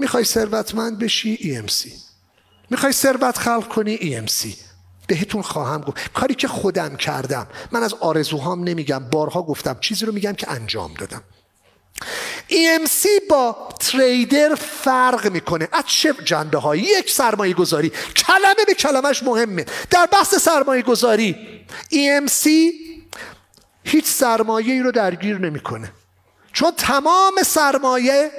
می‌خوای ثروتمند بشی؟ EMC می‌خوای ثروت خلق کنی؟ EMC بهتون خواهم گفت. کاری که خودم کردم. من از آرزوهام نمیگم. بارها گفتم. چیزی رو میگم که انجام دادم. EMC با تریدر فرق می‌کنه. از چه جنبه هایی یک سرمایه گذاری کلمه به کلمش مهمه. در بحث سرمایه گذاری EMC هیچ سرمایه ای رو درگیر نمی‌کنه. چون تمام سرمایه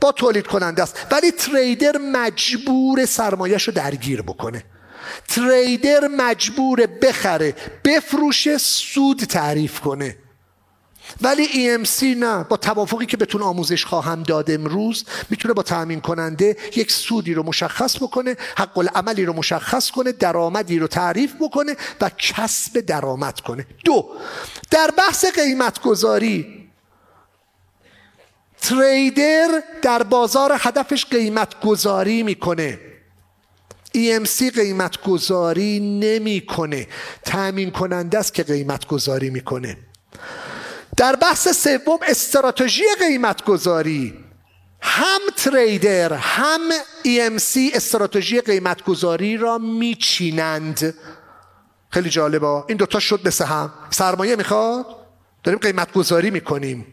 با تولید کننده است. ولی تریدر مجبور سرمایهش رو درگیر بکنه. تریدر مجبور بخره بفروشه سود تعریف کنه. ولی EMC نه. با توافقی که بهتون آموزش خواهم داد امروز می‌تونه با تأمین کننده یک سودی رو مشخص بکنه حق العملی رو مشخص کنه درآمدی رو تعریف بکنه و کسب درآمد کنه. دو در بحث قیمت گذاری تریدر در بازار هدفش قیمت گذاری می‌کنه EMC قیمت گذاری نمی‌کنه. تأمین کننده است که قیمت گذاری می‌کنه. در بحث سوم استراتژی قیمت گذاری هم تریدر هم EMC استراتژی قیمت گذاری را میچینند. خیلی جالبه. این دوتا شد مثل هم. سرمایه می‌خواد؟ داریم قیمت گذاری می‌کنیم.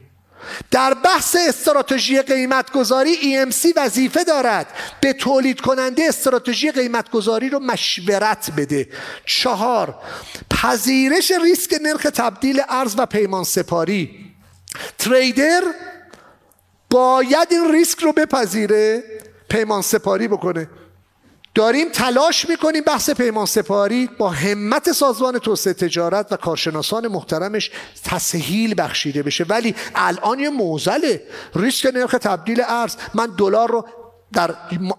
در بحث استراتژی قیمت گذاری EMC وظیفه دارد به تولید کننده استراتژی قیمت گذاری رو مشورت بده. چهار پذیرش ریسک نرخ تبدیل ارز و پیمان سپاری. تریدر باید این ریسک رو بپذیره پیمان سپاری بکنه. داریم تلاش می‌کنیم بحث پیمان سپاری با همت سازمان توسعه تجارت و کارشناسان محترمش تسهیل بخشیده بشه. ولی الان یه موزله. ریسک نرخ تبدیل ارز. من دلار رو در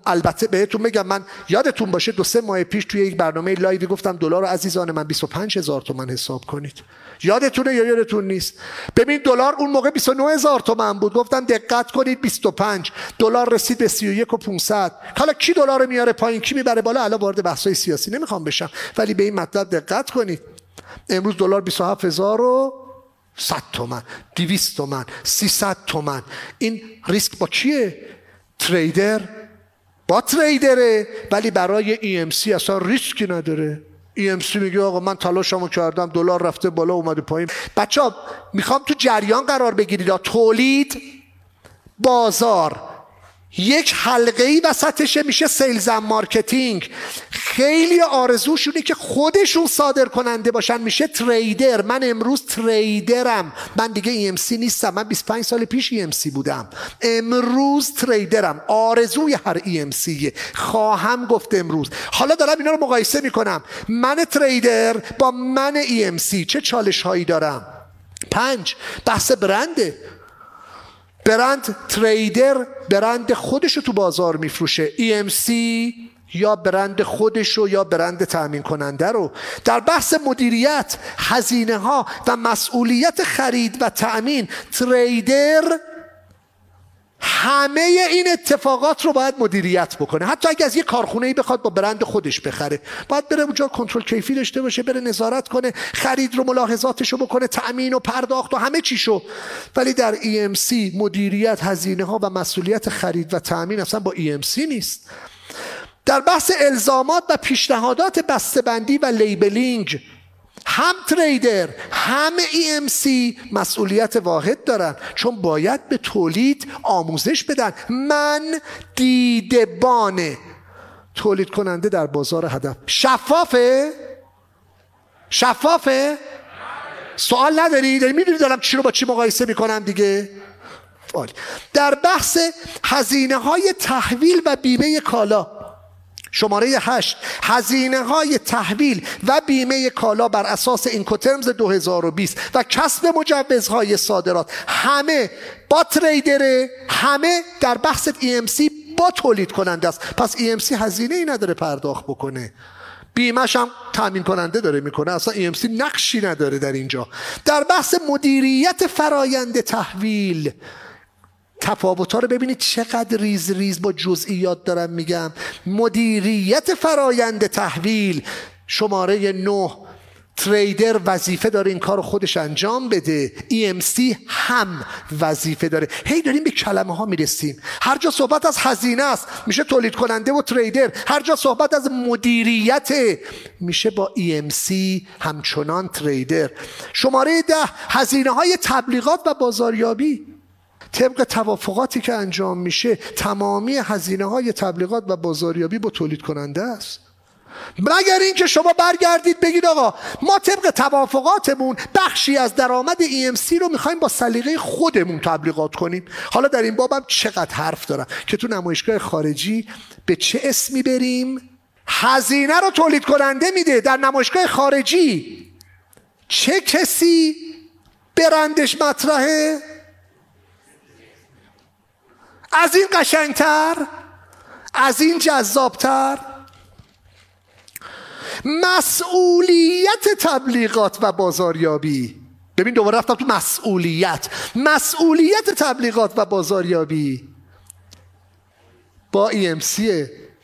البته بهتون میگم من یادتون باشه دو سه ماه پیش توی یک برنامه لایوی گفتم دلار عزیزان من 25 هزار تومن حساب کنید. یادتونه یا یادتون نیست؟ ببین دلار اون موقع 29 هزار تومن بود. گفتم دقت کنید 25 دلار رسید به 31 و 500 حالا کی دلار میاره پایین؟ کی می‌بره بالا؟ الان وارد بحث‌های سیاسی نمی‌خوام بشم. ولی به این مطلب دقت کنید. امروز دلار 27 هزار و 100 تومن. 200 تومن. 300 تومن. این ریسک با کیه؟ تریدر با تریدره ولی برای EMC اصلا ریسکی نداره. EMC میگه آقا من تلاشمو کردم دلار رفته بالا اومده پایین. بچه ها می‌خوام تو جریان قرار بگیرید. تولید بازار. یک حلقه ای وسطشه میشه sales marketing. خیلی آرزوشونه که خودشون صادر کننده باشن. میشه trader. من امروز trader م. من دیگه EMC نیستم. من 25 سال پیش EMC بودم. امروز trader م. آرزوی هر EMC خواهم گفت امروز. حالا دارم اینا رو مقایسه می‌کنم. من تریدر با من EMC چه چالش هایی دارم؟ پنج. بحث برنده برند تریدر برند خودش رو تو بازار میفروشه. EMC یا برند خودش رو یا برند تأمین کننده رو. در بحث مدیریت هزینه ها و مسئولیت خرید و تأمین تریدر همه این اتفاقات رو باید مدیریت بکنه. حتی اگه از یه کارخونه ای بخواد با برند خودش بخره. باید بره اونجا کنترل کیفی داشته باشه بره نظارت کنه خرید رو ملاحظاتش رو بکنه تأمین و پرداخت و همه چیشو. ولی در EMC مدیریت هزینه ها و مسئولیت خرید و تأمین اصلا با EMC نیست. در بحث الزامات و پیشنهادات بسته‌بندی و لیبلینگ هم تریدر هم EMC مسئولیت واحد دارن چون باید به تولید آموزش بدن. من دیدبان تولید کننده در بازار هدف. شفافه شفافه سوال نداری؟ داری می‌دونی دارم چی رو با چی مقایسه می‌کنم دیگه؟ در بحث هزینه های تحویل و بیمه کالا. شماره هشت هزینه های تحویل و بیمه کالا بر اساس اینکوترمز 2020 و کسب مجوزهای صادرات. همه با تریدره همه در بحث EMC با تولید کننده است. پس EMC هزینه ای نداره پرداخت بکنه. بیمش هم تامین کننده داره می‌کنه. اصلا EMC نقشی نداره در اینجا. در بحث مدیریت فرایند تحویل تفاوت ها رو ببینید چقدر ریز ریز با جزئیات دارم میگم. مدیریت فرایند تحویل. شماره نه تریدر وظیفه داره این کار خودش انجام بده. EMC هم وظیفه داره. هی داریم به کلمه ها می‌رسیم. هر جا صحبت از هزینه است میشه تولید کننده و تریدر. هر جا صحبت از مدیریت میشه با EMC همچنان تریدر. شماره ده هزینه های تبلیغات و بازاریابی. طبق توافقاتی که انجام میشه تمامی هزینه های تبلیغات و بازاریابی با تولید کننده است. مگر اینکه شما برگردید بگید آقا ما طبق توافقاتمون بخشی از درآمد EMC رو می‌خوایم با سلیقه خودمون تبلیغات کنیم. حالا در این بابم چقدر حرف دارم که تو نمایشگاه خارجی به چه اسمی بریم؟ هزینه رو تولید کننده میده. در نمایشگاه خارجی چه کسی برندش مطرحه؟ از این قشنگتر؟ از این جذابتر؟ مسئولیت تبلیغات و بازاریابی. ببین دوباره رفتم تو مسئولیت. مسئولیت تبلیغات و بازاریابی. با EMC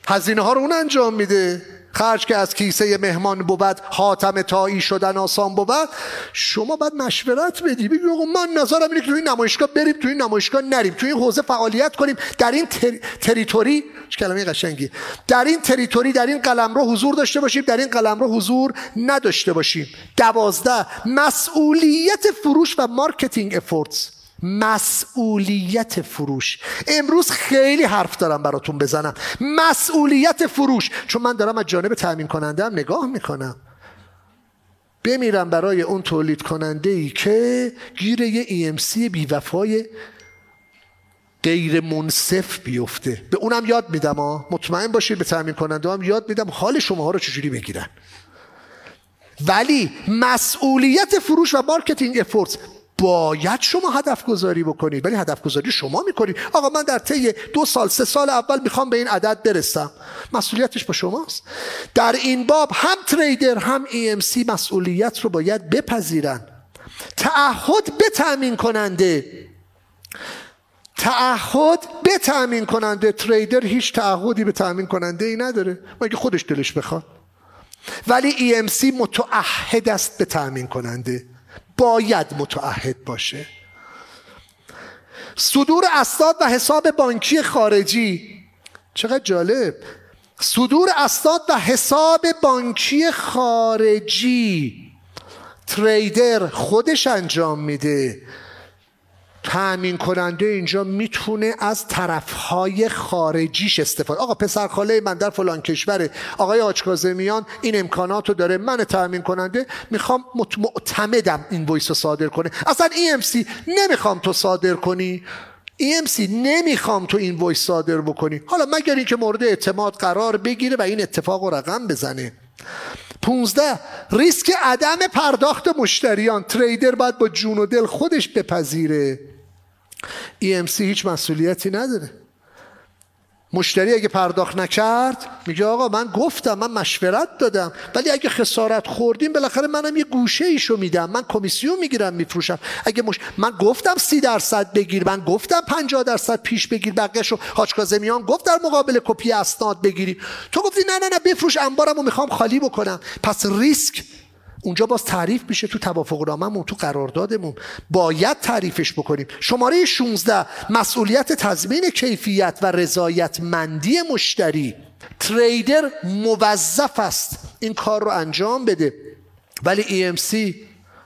هزینه ها رو اون انجام میده. خرج که از کیسه مهمان بود حاتم تایی شدن آسان بود. شما باید مشورت بدی بگی من نظرم اینه که توی نمایشگاه بریم توی نمایشگاه نریم توی این حوزه فعالیت کنیم. در این تر... territory کلمه قشنگی. در این territory در این قلمرو حضور داشته باشیم در این قلمرو حضور نداشته باشیم. دوازده مسئولیت فروش و marketing efforts مسئولیت فروش. امروز خیلی حرف دارم براتون بزنم. مسئولیت فروش. چون من دارم از جانب تأمین کننده هم نگاه می‌کنم. بمیرم برای اون تولید کننده ای که گیر یه EMC بیوفای غیر منصف بیفته. به اونم یاد میدم ها. مطمئن باشید به تأمین کننده هم یاد میدم حال شما ها رو چجوری بگیرن. ولی مسئولیت فروش و marketing efforts باید شما هدف گذاری بکنید. ولی هدف گذاری شما می‌کنید. آقا من در طی دو سال سه سال اول می‌خوام به این عدد برسم. مسئولیتش با شماست. در این باب هم trader هم EMC مسئولیت رو باید بپذیرن. تعهد به تأمین کننده. تعهد به تأمین کننده. تریدر هیچ تعهدی به تأمین کننده ای نداره. مگه خودش دلش بخواد. ولی EMC متعهد است به تأمین کننده. باید متعهد باشه. صدور اسناد و حساب بانکی خارجی. چقدر جالب. صدور اسناد و حساب بانکی خارجی. تریدر خودش انجام میده. تأمین کننده اینجا می‌تونه از طرفهای خارجیش استفاده آقا پسر خاله من در فلان کشوره آقای آچکازمیان این امکانات رو داره. من تأمین کننده می‌خوام معتمدم این ویس رو صادر کنه. اصلا EMC نمی‌خوام تو صادر کنی. EMC نمی‌خوام تو این ویس صادر بکنی. حالا مگر اینکه مورد اعتماد قرار بگیره و این اتفاق رو رقم بزنه. 15 ریسک عدم پرداخت مشتریان. تریدر باید با جون و دل خودش بپذیره. EMC هیچ مسئولیتی نداره. مشتری اگه پرداخت نکرد میگه آقا من گفتم من مشورت دادم ولی اگه خسارت خوردیم بالاخره منم یه گوشه ایشو میدم. من کمیسیون می‌گیرم میفروشم. اگه مش... من گفتم سی درصد بگیر من گفتم 50 درصد پیش بگیر بقیه‌شو حاج کاظمیان گفت در مقابل کپی اسناد بگیری تو گفتی نه نه نه بفروش انبارمو می‌خوام خالی بکنم. پس ریسک اونجا باز تعریف میشه تو توافق ناممون تو قراردادمون. باید تعریفش بکنیم. شماره 16 مسئولیت تضمین کیفیت و رضایتمندی مشتری. تریدر موظف است این کار رو انجام بده. ولی EMC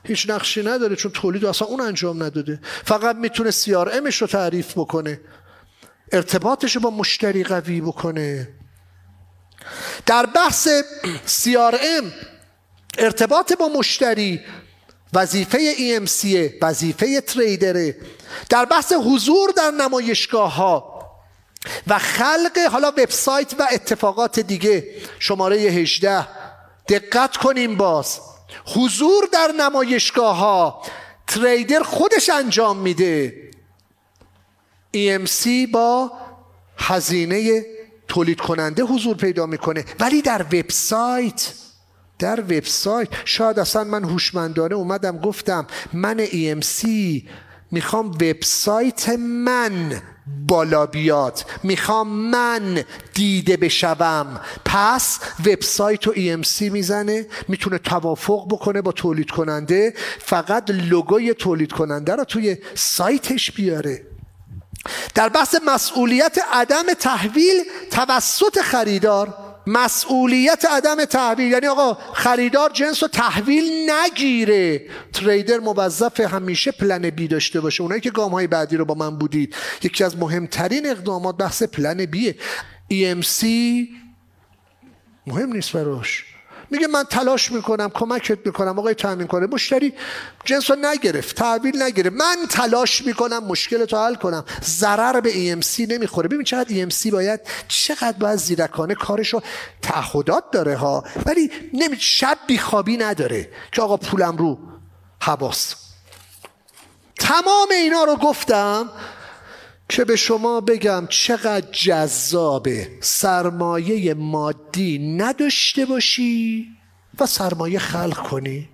هیچ نقشی نداره چون تولید اصلا اون انجام نداده. فقط می‌تونه CRMش رو تعریف بکنه. ارتباطش رو با مشتری قوی بکنه. در بحث CRM ارتباط با مشتری وظیفه EMC وظیفه تریدره. در بحث حضور در نمایشگاه ها و خلق حالا وبسایت و اتفاقات دیگه شماره 18 دقت کنیم باز. حضور در نمایشگاه ها تریدر خودش انجام میده. EMC با هزینه تولید کننده حضور پیدا می‌کنه. ولی در وبسایت در وبسایت شاید اصلا من هوشمندانه اومدم گفتم من EMC می‌خوام وبسایت من بالا بیاد می‌خوام من دیده بشوم. پس وبسایت و EMC می‌زنه می‌تونه توافق بکنه با تولید کننده فقط لوگوی تولید کننده رو توی سایتش بیاره. در بحث مسئولیت عدم تحویل توسط خریدار مسئولیت عدم تحویل. یعنی آقا خریدار جنس رو تحویل نگیره. تریدر موظف همیشه پلن بی داشته باشه. اونایی که گام های بعدی رو با من بودید یکی از مهمترین اقدامات بحث پلن بیه. EMC مهم نیست براش. میگه من تلاش می‌کنم کمکت می‌کنم آقای تامین کنه مشتری جنس رو نگرفت تحویل نگرفت. من تلاش می‌کنم مشکل تو حل کنم. ضرر به EMC نمی‌خوره. ببین چقدر EMC باید چقدر باید زیرکانه کارش رو تعهدات داره ها. ولی نمی شب بیخوابی نداره که آقا پولم رو حواس. تمام اینا رو گفتم. که به شما بگم چقدر جذابه. سرمایه مادی نداشته باشی و سرمایه خلق کنی.